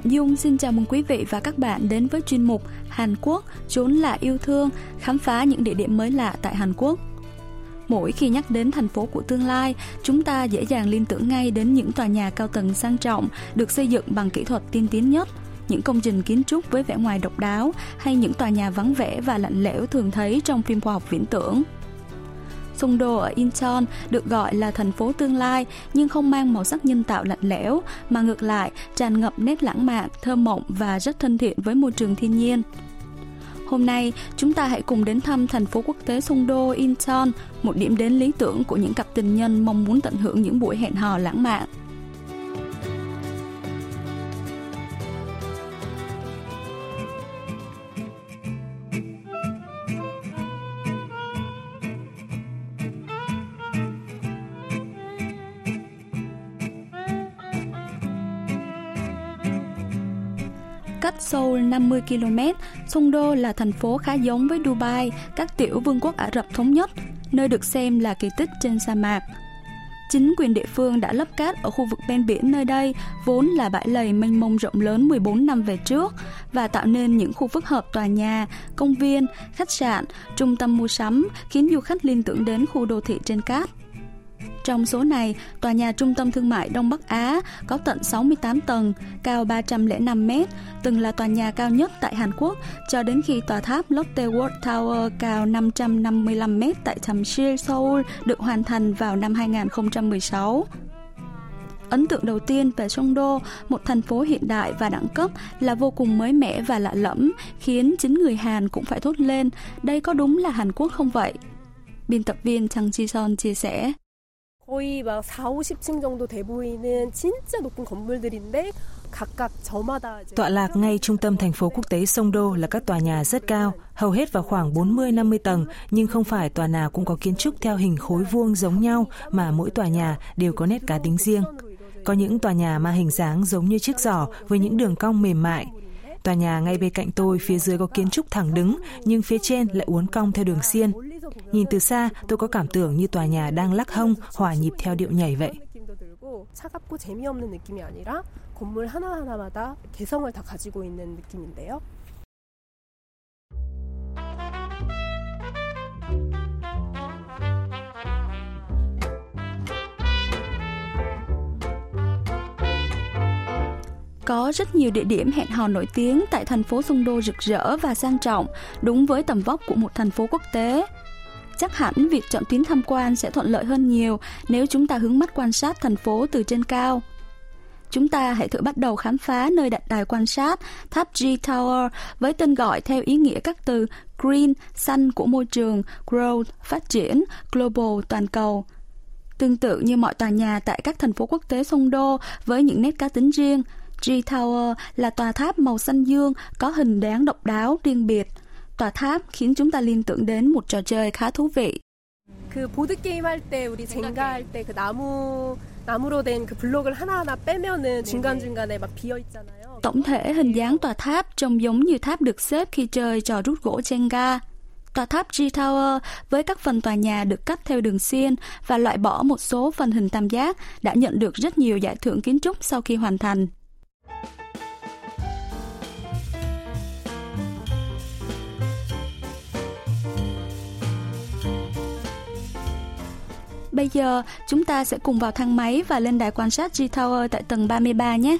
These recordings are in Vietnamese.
Hạnh Dung xin chào mừng quý vị và các bạn đến với chuyên mục Hàn Quốc chốn là yêu thương, khám phá những địa điểm mới lạ tại Hàn Quốc. Mỗi khi nhắc đến thành phố của tương lai, chúng ta dễ dàng liên tưởng ngay đến những tòa nhà cao tầng sang trọng được xây dựng bằng kỹ thuật tiên tiến nhất, những công trình kiến trúc với vẻ ngoài độc đáo hay những tòa nhà vắng vẻ và lạnh lẽo thường thấy trong phim khoa học viễn tưởng. Songdo ở Incheon được gọi là thành phố tương lai nhưng không mang màu sắc nhân tạo lạnh lẽo mà ngược lại tràn ngập nét lãng mạn, thơ mộng và rất thân thiện với môi trường thiên nhiên. Hôm nay, chúng ta hãy cùng đến thăm thành phố quốc tế Songdo Incheon, một điểm đến lý tưởng của những cặp tình nhân mong muốn tận hưởng những buổi hẹn hò lãng mạn. Cách Seoul 50 km, Songdo là thành phố khá giống với Dubai, các tiểu vương quốc Ả Rập thống nhất, nơi được xem là kỳ tích trên sa mạc. Chính quyền địa phương đã lấp cát ở khu vực ven biển nơi đây, vốn là bãi lầy mênh mông rộng lớn 14 năm về trước, và tạo nên những khu phức hợp tòa nhà, công viên, khách sạn, trung tâm mua sắm, khiến du khách liên tưởng đến khu đô thị trên cát. Trong số này, tòa nhà trung tâm thương mại Đông Bắc Á có tận 68 tầng, cao 305 mét, từng là tòa nhà cao nhất tại Hàn Quốc cho đến khi tòa tháp Lotte World Tower cao 555 mét tại Chamsil, Seoul được hoàn thành vào năm 2016. Ấn tượng đầu tiên về Songdo, một thành phố hiện đại và đẳng cấp là vô cùng mới mẻ và lạ lẫm, khiến chính người Hàn cũng phải thốt lên, đây có đúng là Hàn Quốc không vậy? Biên tập viên Chang ji son chia sẻ. 거의 막 4, 50층 정도 돼 보이는 진짜 높은 건물들인데 Tọa lạc ngay trung tâm thành phố quốc tế Songdo là các tòa nhà rất cao, hầu hết vào khoảng 40-50 tầng, nhưng không phải tòa nào cũng có kiến trúc theo hình khối vuông giống nhau mà mỗi tòa nhà đều có nét cá tính riêng. Có những tòa nhà mang hình dáng giống như chiếc giỏ với những đường cong mềm mại. Tòa nhà ngay bên cạnh tôi phía dưới có kiến trúc thẳng đứng, nhưng phía trên lại uốn cong theo đường xiên. Nhìn từ xa, tôi có cảm tưởng như tòa nhà đang lắc hông, hòa nhịp theo điệu nhảy vậy. 차갑고 재미없는 느낌이 아니라 건물 하나하나마다 개성을 다 가지고 있는 느낌인데요. Có rất nhiều địa điểm hẹn hò nổi tiếng tại thành phố Sung Đô rực rỡ và sang trọng, đúng với tầm vóc của một thành phố quốc tế. Chắc hẳn việc chọn tuyến tham quan sẽ thuận lợi hơn nhiều nếu chúng ta hướng mắt quan sát thành phố từ trên cao. Chúng ta hãy thử bắt đầu khám phá nơi đặt đài quan sát tháp G Tower với tên gọi theo ý nghĩa các từ green, xanh của môi trường, growth, phát triển, global, toàn cầu. Tương tự như mọi tòa nhà tại các thành phố quốc tế sông đô với những nét cá tính riêng, G Tower là tòa tháp màu xanh dương có hình dáng độc đáo riêng biệt. Tòa tháp khiến chúng ta liên tưởng đến một trò chơi khá thú vị. 그 보드 게임 할때 우리 젠가 할때 그 나무 나무로 된 그 블록을 하나하나 빼면은 중간 중간에 막 비어 있잖아요. Tổng thể hình dáng tòa tháp trông giống như tháp được xếp khi chơi trò rút gỗ Jenga. Tòa tháp G Tower với các phần tòa nhà được cắt theo đường xiên và loại bỏ một số phần hình tam giác đã nhận được rất nhiều giải thưởng kiến trúc sau khi hoàn thành. Bây giờ, chúng ta sẽ cùng vào thang máy và lên đài quan sát G Tower tại tầng 33 nhé.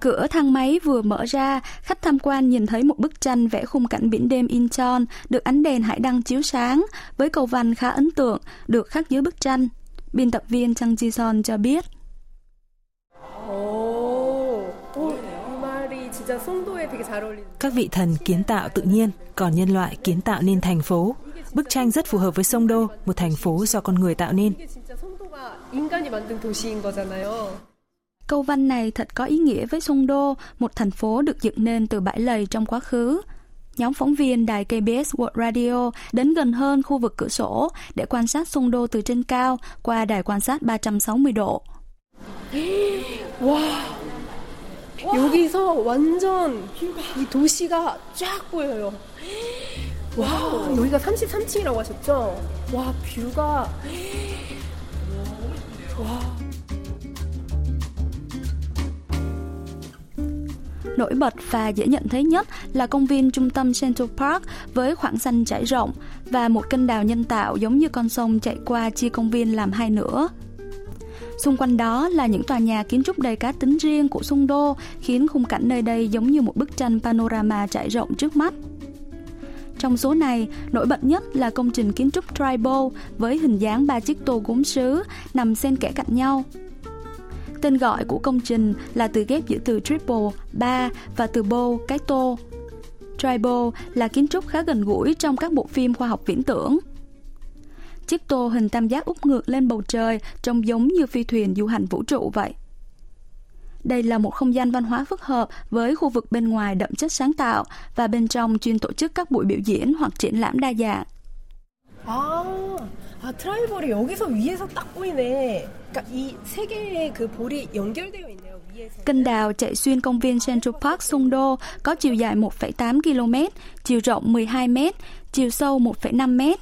Cửa thang máy vừa mở ra, khách tham quan nhìn thấy một bức tranh vẽ khung cảnh biển đêm Incheon được ánh đèn hải đăng chiếu sáng, với cầu văn khá ấn tượng được khắc dưới bức tranh. Biên tập viên Chang Ji Son cho biết. Các vị thần kiến tạo tự nhiên, còn nhân loại kiến tạo nên thành phố. Bức tranh rất phù hợp với sông Đô, một thành phố do con người tạo nên. Câu văn này thật có ý nghĩa với Sông Đô, một thành phố được dựng nên từ bãi lầy trong quá khứ. Nhóm phóng viên đài KBS World Radio đến gần hơn khu vực cửa sổ để quan sát Sông Đô từ trên cao qua đài quan sát 360 độ. wow. 여기서 완전 이 도시가 쫙 보여요. 와, 여기가 33층이라고 하셨죠? 와, 뷰가 와. Nổi bật và dễ nhận thấy nhất là công viên trung tâm Central Park với khoảng xanh trải rộng và một kênh đào nhân tạo giống như con sông chạy qua chia công viên làm hai nửa. Xung quanh đó là những tòa nhà kiến trúc đầy cá tính riêng của Sung Đô, khiến khung cảnh nơi đây giống như một bức tranh panorama trải rộng trước mắt. Trong số này, nổi bật nhất là công trình kiến trúc Tribal với hình dáng ba chiếc tô gốm sứ nằm xen kẽ cạnh nhau. Tên gọi của công trình là từ ghép giữa từ triple, ba và từ bow, cái tô. Tribal là kiến trúc khá gần gũi trong các bộ phim khoa học viễn tưởng Chiếc tô hình tam giác úp ngược lên bầu trời trông giống như phi thuyền du hành vũ trụ vậy. Đây là một không gian văn hóa phức hợp với khu vực bên ngoài đậm chất sáng tạo và bên trong chuyên tổ chức các buổi biểu diễn hoặc triển lãm đa dạng. 아, 아 트라이벌이 여기서 위에서 딱 보이네. 그러니까 이세 개의 그 볼이 연결되어 있네요. Kênh đào chạy xuyên công viên Central Park Songdo có chiều dài 1,8 km, chiều rộng 12 m, chiều sâu 1,5 m.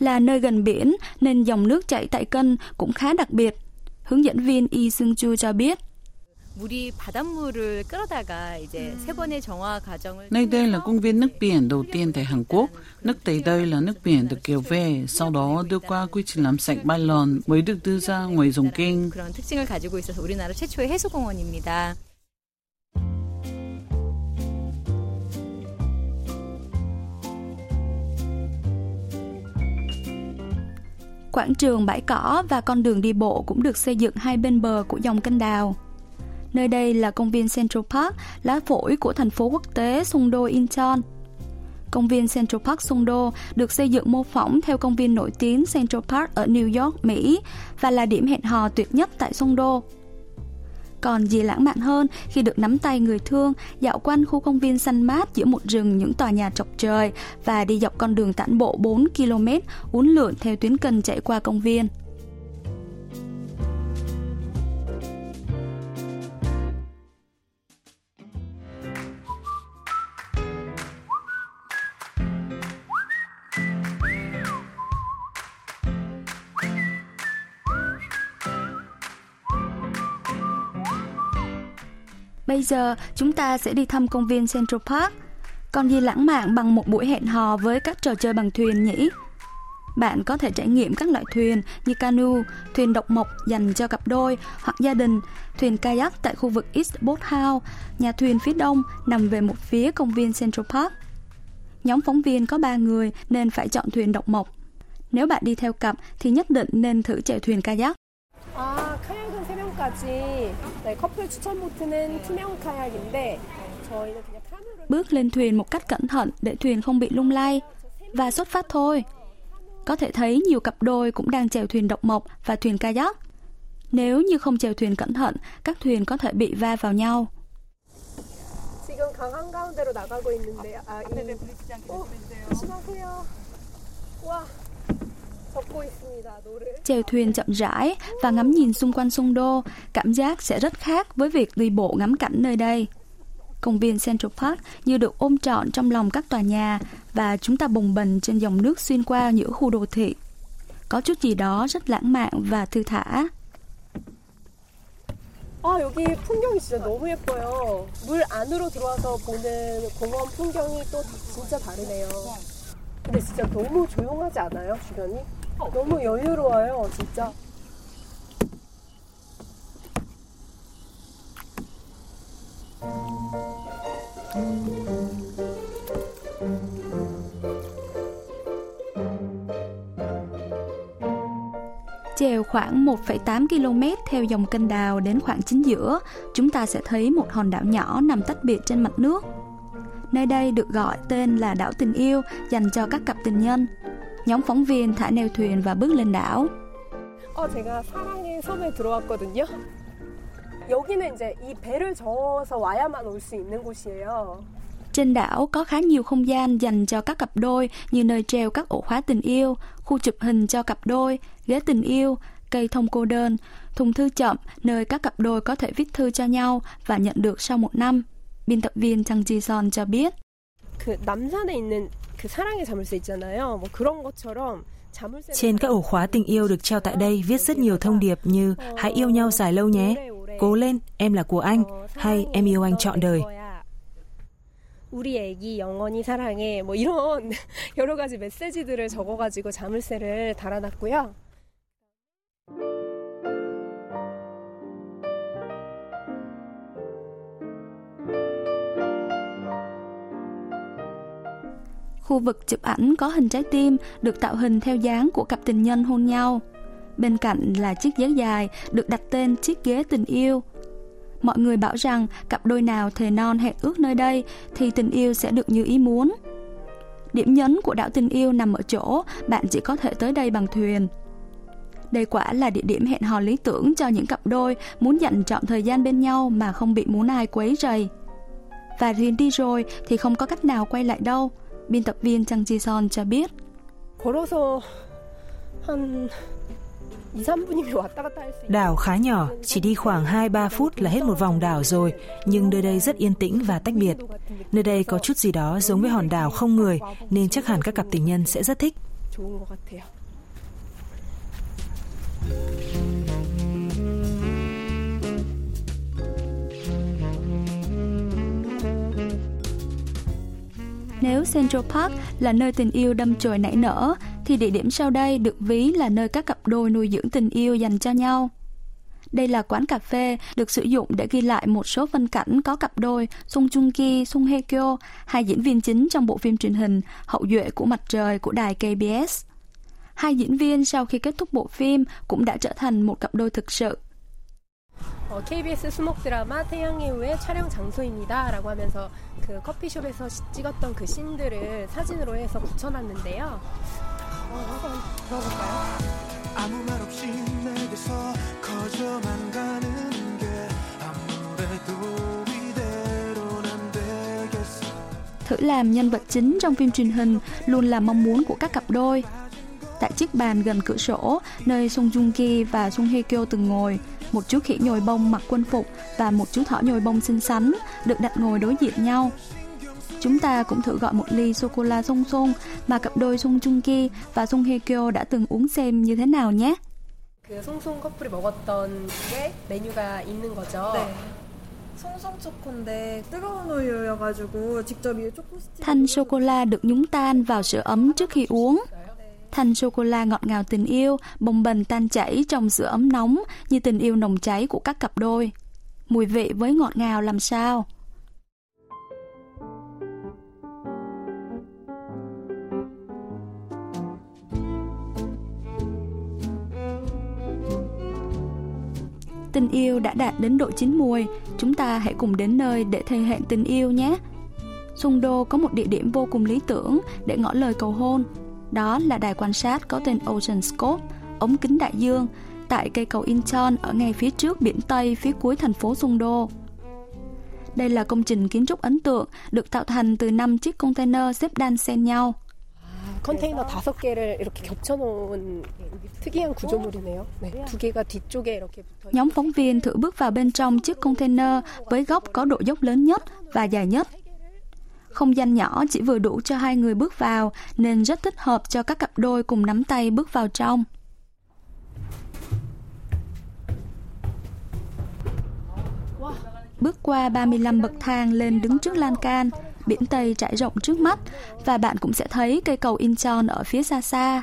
là nơi gần biển nên dòng nước chảy tại cân cũng khá đặc biệt. Hướng dẫn viên Yi Sung Chu cho biết. Nơi đây là công viên nước biển đầu tiên tại Hàn Quốc. Nước tẩy đây là nước biển được kéo về, sau đó đưa qua quy trình làm sạch ba lần mới được đưa ra ngoài dòng kênh. Quảng trường bãi cỏ và con đường đi bộ cũng được xây dựng hai bên bờ của dòng kênh đào. Nơi đây là công viên Central Park, lá phổi của thành phố quốc tế Sungdo Incheon. Công viên Central Park Sungdo được xây dựng mô phỏng theo công viên nổi tiếng Central Park ở New York, Mỹ và là điểm hẹn hò tuyệt nhất tại Sungdo. Còn gì lãng mạn hơn khi được nắm tay người thương, dạo quanh khu công viên xanh mát giữa một rừng những tòa nhà chọc trời và đi dọc con đường tản bộ 4 km uốn lượn theo tuyến kênh chạy qua công viên. Bây giờ chúng ta sẽ đi thăm công viên Central Park. Còn gì lãng mạn bằng một buổi hẹn hò với các trò chơi bằng thuyền nhỉ? Bạn có thể trải nghiệm các loại thuyền như canoe, thuyền độc mộc dành cho cặp đôi hoặc gia đình, thuyền kayak tại khu vực East Boat House, nhà thuyền phía đông nằm về một phía công viên Central Park. Nhóm phóng viên có 3 người nên phải chọn thuyền độc mộc. Nếu bạn đi theo cặp thì nhất định nên thử chèo thuyền kayak. À, 3명까지. 네, 커플 추천 보트는 투명 카약인데 저희는 그냥 카누를 Bước lên thuyền một cách cẩn thận để thuyền không bị lung lay và xuất phát thôi. Có thể thấy nhiều cặp đôi cũng đang chèo thuyền độc mộc và thuyền kayak. Nếu như không chèo thuyền cẩn thận, các thuyền có thể bị va vào nhau. 지금 강 한가운데로 나가고 있는데요. 아, 이... 어, 조심하세요. 와, 젓고 있습니다. 노를. Chèo thuyền chậm rãi và ngắm nhìn xung quanh sông Đô, cảm giác sẽ rất khác với việc đi bộ ngắm cảnh nơi đây. Công viên Central Park như được ôm trọn trong lòng các tòa nhà và chúng ta bồng bềnh trên dòng nước xuyên qua giữa khu đô thị. Có chút gì đó rất lãng mạn và thư thả. 아, 여기 풍경이 진짜 너무 예뻐요. 물 안으로 들어와서 보는 공원 풍경이 또 진짜 다르네요. 근데 진짜 너무 조용하지 않아요, 주변이? 너무 여유로워요, 진짜. Chèo khoảng 1,8 km theo dòng kênh đào đến khoảng chính giữa, chúng ta sẽ thấy một hòn đảo nhỏ nằm tách biệt trên mặt nước. Nơi đây được gọi tên là đảo tình yêu dành cho các cặp tình nhân. Nhóm phóng viên thả neo thuyền và bước lên đảo. 어, 제가 사랑의 섬에 들어왔거든요. 여기는 이제 이 배를 저어서 와야만 올 수 있는 곳이에요. Trên đảo có khá nhiều không gian dành cho các cặp đôi như nơi treo các ổ khóa tình yêu, khu chụp hình cho cặp đôi, ghế tình yêu, cây thông cô đơn, thùng thư chậm nơi các cặp đôi có thể viết thư cho nhau và nhận được sau một năm. Biên tập viên Chang Ji Son cho biết. 그 남산에 있는 그 사랑의 자물쇠 있잖아요. 뭐 그런 것처럼 trên các ổ khóa tình yêu được treo tại đây viết rất nhiều thông điệp như hãy yêu nhau dài lâu nhé, cố lên, em là của anh, hay em yêu anh trọn đời. 우리 애기 영원히 사랑해 뭐 이런 여러 가지 메시지들을 적어가지고 자물쇠를 달아놨고요. Khu vực chụp ảnh có hình trái tim được tạo hình theo dáng của cặp tình nhân hôn nhau. Bên cạnh là chiếc ghế dài được đặt tên chiếc ghế tình yêu. Mọi người bảo rằng cặp đôi nào thề non hẹn ước nơi đây thì tình yêu sẽ được như ý muốn. Điểm nhấn của đảo tình yêu nằm ở chỗ bạn chỉ có thể tới đây bằng thuyền. Đây quả là địa điểm hẹn hò lý tưởng cho những cặp đôi muốn dành trọn thời gian bên nhau mà không bị muốn ai quấy rầy. Và riêng đi rồi thì không có cách nào quay lại đâu biên tập viên Trang Ji Son cho biết. Đảo khá nhỏ, chỉ đi khoảng 2-3 phút là hết một vòng đảo rồi, nhưng nơi đây rất yên tĩnh và tách biệt. Nơi đây có chút gì đó giống với hòn đảo không người, nên chắc hẳn các cặp tình nhân sẽ rất thích. Nếu Central Park là nơi tình yêu đâm chồi nảy nở, thì địa điểm sau đây được ví là nơi các cặp đôi nuôi dưỡng tình yêu dành cho nhau. Đây là quán cà phê được sử dụng để ghi lại một số phân cảnh có cặp đôi Sung Chung Ki, Sung Hye Kyo, hai diễn viên chính trong bộ phim truyền hình Hậu duệ của mặt trời của đài KBS. Hai diễn viên sau khi kết thúc bộ phim cũng đã trở thành một cặp đôi thực sự. 어, KBS 수목 드라마 태양의 후예 촬영 장소입니다 라고 하면서 그 커피숍에서 찍었던 그 씬들을 사진으로 해서 붙여놨는데요. 어, 한번 들어볼까요? 아무 말 없이 내게서 커져만 가는 게 아무래도 이대로는 안 되겠어. Thử làm nhân vật chính trong phim truyền hình luôn là mong muốn của các cặp đôi. Tại chiếc bàn gần cửa sổ, nơi Song Joong Ki và Song Hye Kyo từng ngồi, một chú khỉ nhồi bông mặc quân phục và một chú thỏ nhồi bông xinh xắn được đặt ngồi đối diện nhau. Chúng ta cũng thử gọi một ly sô-cô-la song song mà cặp đôi Song Joong Ki và Song Hye Kyo đã từng uống xem như thế nào nhé. 그 송송 커플이 먹었던 게 메뉴가 있는 거죠. 네. Thanh sô-cô-la được nhúng tan vào sữa ấm trước khi uống. Thanh sô-cô-la ngọt ngào tình yêu, bồng bềnh tan chảy trong sữa ấm nóng như tình yêu nồng cháy của các cặp đôi. Mùi vị với ngọt ngào làm sao? Tình yêu đã đạt đến độ chín mùi, chúng ta hãy cùng đến nơi để thể hiện tình yêu nhé. Sung Đô có một địa điểm vô cùng lý tưởng để ngỏ lời cầu hôn. Đó là đài quan sát có tên Ocean Scope, ống kính đại dương, tại cây cầu Incheon ở ngay phía trước biển Tây phía cuối thành phố Sungdo. Đây là công trình kiến trúc ấn tượng được tạo thành từ 5 chiếc container xếp đan xen nhau. 컨테이너 다섯 개를 이렇게 겹쳐놓은 특이한 구조물이네요. 네, 두 개가 뒤쪽에 이렇게 붙어. Nhóm phóng viên thử bước vào bên trong chiếc container với góc có độ dốc lớn nhất và dài nhất. Không gian nhỏ chỉ vừa đủ cho hai người bước vào nên rất thích hợp cho các cặp đôi cùng nắm tay bước vào trong. Bước qua 35 bậc thang lên đứng trước lan can, biển Tây trải rộng trước mắt và bạn cũng sẽ thấy cây cầu Incheon ở phía xa xa.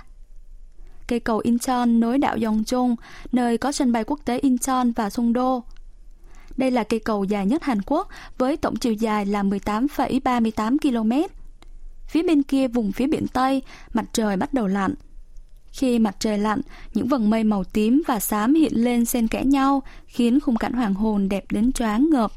Cây cầu Incheon nối đảo Yongchung, nơi có sân bay quốc tế Incheon và Songdo. Đây là cây cầu dài nhất Hàn Quốc với tổng chiều dài là 18,38 km. Phía bên kia vùng phía biển Tây, mặt trời bắt đầu lặn. Khi mặt trời lặn, những vầng mây màu tím và xám hiện lên xen kẽ nhau, khiến khung cảnh hoàng hôn đẹp đến choáng ngợp.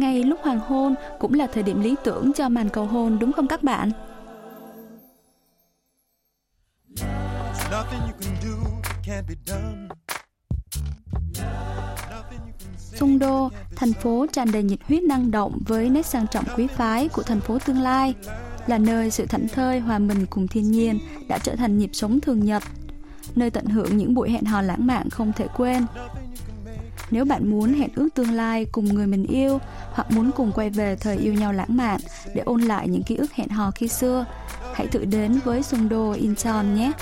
Ngay lúc hoàng hôn cũng là thời điểm lý tưởng cho màn cầu hôn đúng không các bạn? Sung Đô, thành phố tràn đầy nhiệt huyết năng động với nét sang trọng quý phái của thành phố tương lai. là nơi sự thảnh thơi hòa mình cùng thiên nhiên đã trở thành nhịp sống thường nhật, nơi tận hưởng những buổi hẹn hò lãng mạn không thể quên. Nếu bạn muốn hẹn ước tương lai cùng người mình yêu hoặc muốn cùng quay về thời yêu nhau lãng mạn để ôn lại những ký ức hẹn hò khi xưa, hãy thử đến với sungdo Incheon nhé.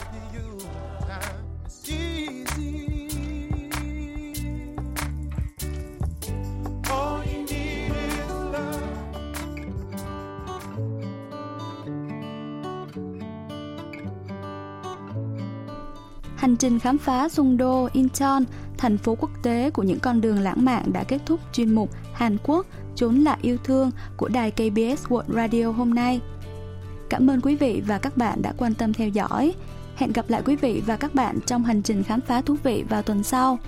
Hành trình khám phá Sungdo, Incheon, thành phố quốc tế của những con đường lãng mạn đã kết thúc chuyên mục Hàn Quốc chốn là yêu thương của đài KBS World Radio hôm nay. Cảm ơn quý vị và các bạn đã quan tâm theo dõi. Hẹn gặp lại quý vị và các bạn trong hành trình khám phá thú vị vào tuần sau.